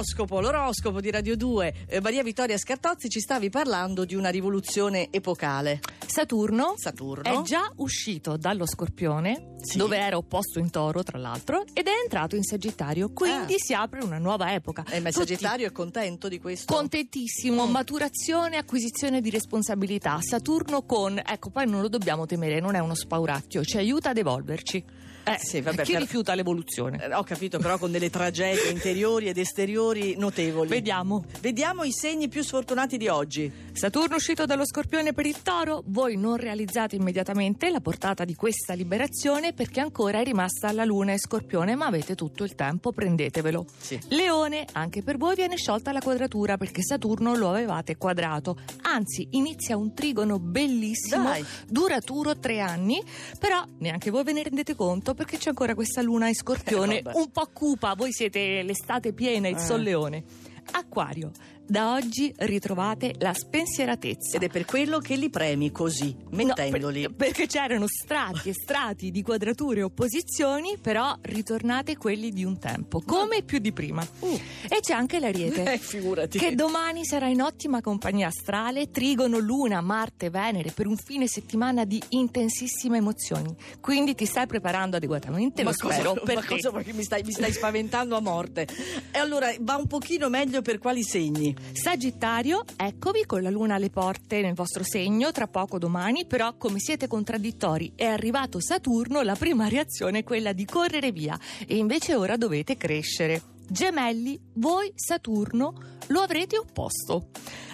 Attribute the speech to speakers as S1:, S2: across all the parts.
S1: L'oroscopo, l'oroscopo di Radio 2. Eh, Maria Vittoria Scartozzi ci stavi parlando di una rivoluzione epocale.
S2: Saturno,
S1: Saturno.
S2: è già uscito dallo Scorpione,
S1: Sì.
S2: dove era opposto in Toro, tra l'altro, ed è entrato in Sagittario. Quindi
S1: Ah.
S2: si apre una nuova epoca.
S1: Eh, ma il
S2: Tutti
S1: Sagittario è contento di questo?
S2: Contentissimo,
S1: Mm.
S2: maturazione, acquisizione di responsabilità. Saturno con, ecco, poi non lo dobbiamo temere, non è uno spauracchio, ci aiuta ad evolverci. Eh,
S1: Sì, vabbè,
S2: chi
S1: per-
S2: rifiuta l'evoluzione?
S1: Eh, ho capito, però con delle tragedie interiori ed esteriori notevoli.
S2: Vediamo.
S1: Vediamo i segni più sfortunati di oggi.
S2: Saturno uscito dallo Scorpione per il Toro, voi non realizzate immediatamente la portata di questa liberazione perché ancora è rimasta la Luna e Scorpione, ma avete tutto il tempo, prendetevelo.
S1: Sì.
S2: Leone, anche per voi viene sciolta la quadratura perché Saturno lo avevate quadrato. Anzi, inizia un trigono bellissimo,
S1: Dai.
S2: duraturo tre anni, però neanche voi ve ne rendete conto perché c'è ancora questa Luna e Scorpione
S1: Eh,
S2: un po' cupa, voi siete l'estate piena, il
S1: Eh.
S2: Sol Leone. Acquario, da oggi ritrovate la spensieratezza.
S1: Ed è per quello che li premi così, mettendoli.
S2: No, per- perché c'erano strati e strati di quadrature e opposizioni, però ritornate quelli di un tempo, come più di prima.
S1: Uh.
S2: E c'è anche l'Ariete.
S1: Eh, figurati.
S2: Che domani sarà in ottima compagnia astrale, Trigono, Luna, Marte, Venere per un fine settimana di intensissime emozioni. Quindi ti stai preparando adeguatamente, lo
S1: cosa,
S2: spero, per
S1: ma cosa che mi stai, mi stai spaventando a morte? E allora va un pochino meglio per quali segni?
S2: Sagittario, eccovi con la luna alle porte nel vostro segno, tra poco domani, però come siete contraddittori è arrivato Saturno, la prima reazione è quella di correre via e invece ora dovete crescere. Gemelli, voi Saturno lo avrete opposto.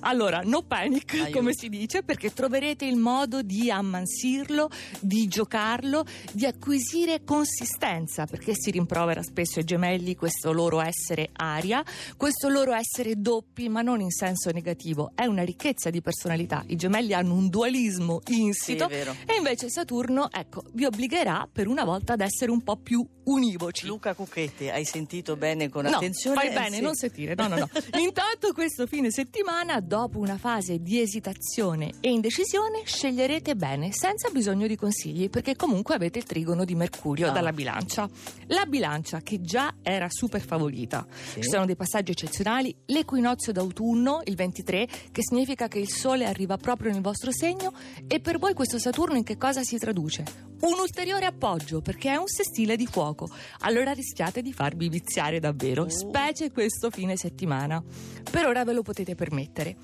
S2: Allora, no panic,
S1: Aiuto.
S2: come si dice, perché troverete il modo di ammansirlo, di giocarlo, di acquisire consistenza, perché si rimprovera spesso ai gemelli questo loro essere aria, questo loro essere doppi, ma non in senso negativo, è una ricchezza di personalità. I gemelli hanno un dualismo insito
S1: Sì,
S2: e invece Saturno, ecco, vi obbligherà per una volta ad essere un po' più univoci.
S1: Luca Cucchetti, hai sentito bene con
S2: No,
S1: attenzione?
S2: fai
S1: Eh,
S2: bene,
S1: sì.
S2: non sentire. No, no, no. Intanto questo fine settimana, dopo una fase di esitazione e indecisione, sceglierete bene, senza bisogno di consigli, perché comunque avete il trigono di Mercurio
S1: Ah.
S2: dalla bilancia. La bilancia, che già era super favorita.
S1: Sì.
S2: Ci sono dei passaggi eccezionali. L'equinozio d'autunno, il 23, che significa che il Sole arriva proprio nel vostro segno, e per voi questo Saturno in che cosa si traduce? Un ulteriore appoggio, perché è un sestile di fuoco. Allora rischiate di farvi viziare davvero,
S1: Oh.
S2: specie questo fine settimana. Per ora ve lo potete permettere.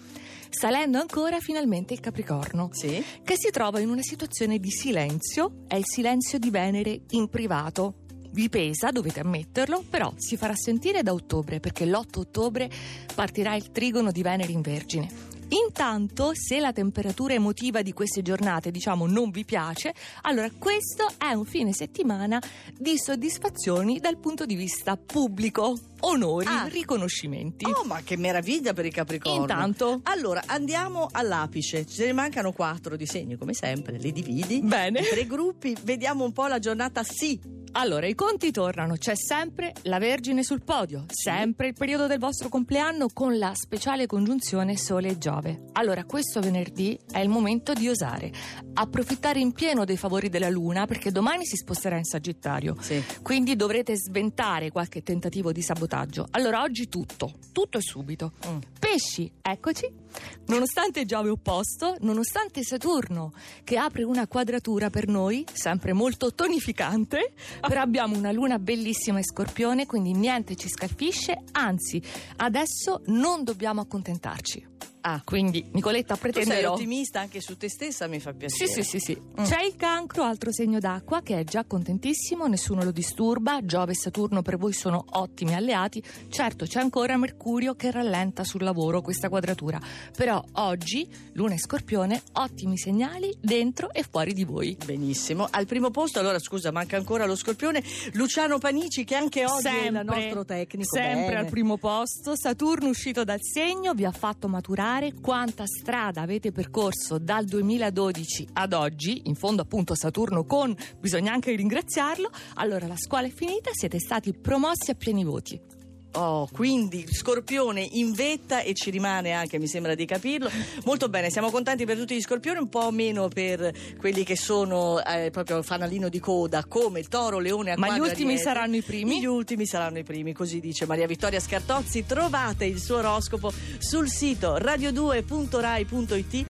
S2: Salendo ancora finalmente il Capricorno,
S1: Sì?
S2: che si trova in una situazione di silenzio, è il silenzio di Venere in privato. Vi pesa, dovete ammetterlo, però si farà sentire da ottobre perché l'8 ottobre partirà il trigono di Venere in Vergine. Intanto, se la temperatura emotiva di queste giornate, diciamo, non vi piace, allora questo è un fine settimana di soddisfazioni dal punto di vista pubblico, onori,
S1: Ah.
S2: riconoscimenti.
S1: Oh, ma che meraviglia per i Capricorni.
S2: Intanto,
S1: Allora, andiamo all'apice. Ce ne mancano quattro di segni, come sempre. Li dividi.
S2: Bene.
S1: Tre gruppi. Vediamo un po' la giornata sì.
S2: Allora, i conti tornano, c'è sempre la Vergine sul podio, sempre il periodo del vostro compleanno con la speciale congiunzione Sole e Giove. Allora, questo venerdì è il momento di osare, approfittare in pieno dei favori della Luna perché domani si sposterà in Sagittario.
S1: Sì.
S2: Quindi dovrete sventare qualche tentativo di sabotaggio. Allora, oggi tutto, tutto e subito.
S1: Mm.
S2: Pesci, eccoci. Nonostante Giove opposto, nonostante Saturno che apre una quadratura per noi, sempre molto tonificante, però abbiamo una luna bellissima e scorpione, quindi niente ci scalfisce, anzi, adesso non dobbiamo accontentarci.
S1: Ah,
S2: Quindi, Nicoletta,
S1: tu sei
S2: pretenderò.
S1: ottimista anche su te stessa, mi fa
S2: Sì,
S1: piacere.
S2: sì, sì, sì.
S1: Mm.
S2: C'è il cancro, altro segno d'acqua, che è già contentissimo, nessuno lo disturba. Giove e Saturno per voi sono ottimi alleati. Certo, c'è ancora Mercurio che rallenta sul lavoro questa quadratura. Però oggi, Luna e Scorpione, ottimi segnali dentro e fuori di voi.
S1: Benissimo. Al primo posto, allora scusa, manca ancora lo scorpione. Luciano Panici, che anche oggi è il nostro tecnico.
S2: sempre
S1: Bene.
S2: al primo posto. Saturno uscito dal segno vi ha fatto maturare quanta strada avete percorso dal 2012 ad oggi. In fondo, appunto, Saturno con bisogna anche ringraziarlo. Allora, la scuola è finita, siete stati promossi a pieni voti.
S1: Oh, quindi Scorpione in vetta e ci rimane anche, mi sembra di capirlo. Molto bene, siamo contenti per tutti gli Scorpioni, un po' meno per quelli che sono eh, proprio fanalino di coda, come Toro, Leone, Acquario.
S2: Ma gli ultimi
S1: Ariete.
S2: saranno i primi?
S1: Gli ultimi saranno i primi, così dice Maria Vittoria Scartozzi. Trovate il suo oroscopo sul sito radio2.rai.it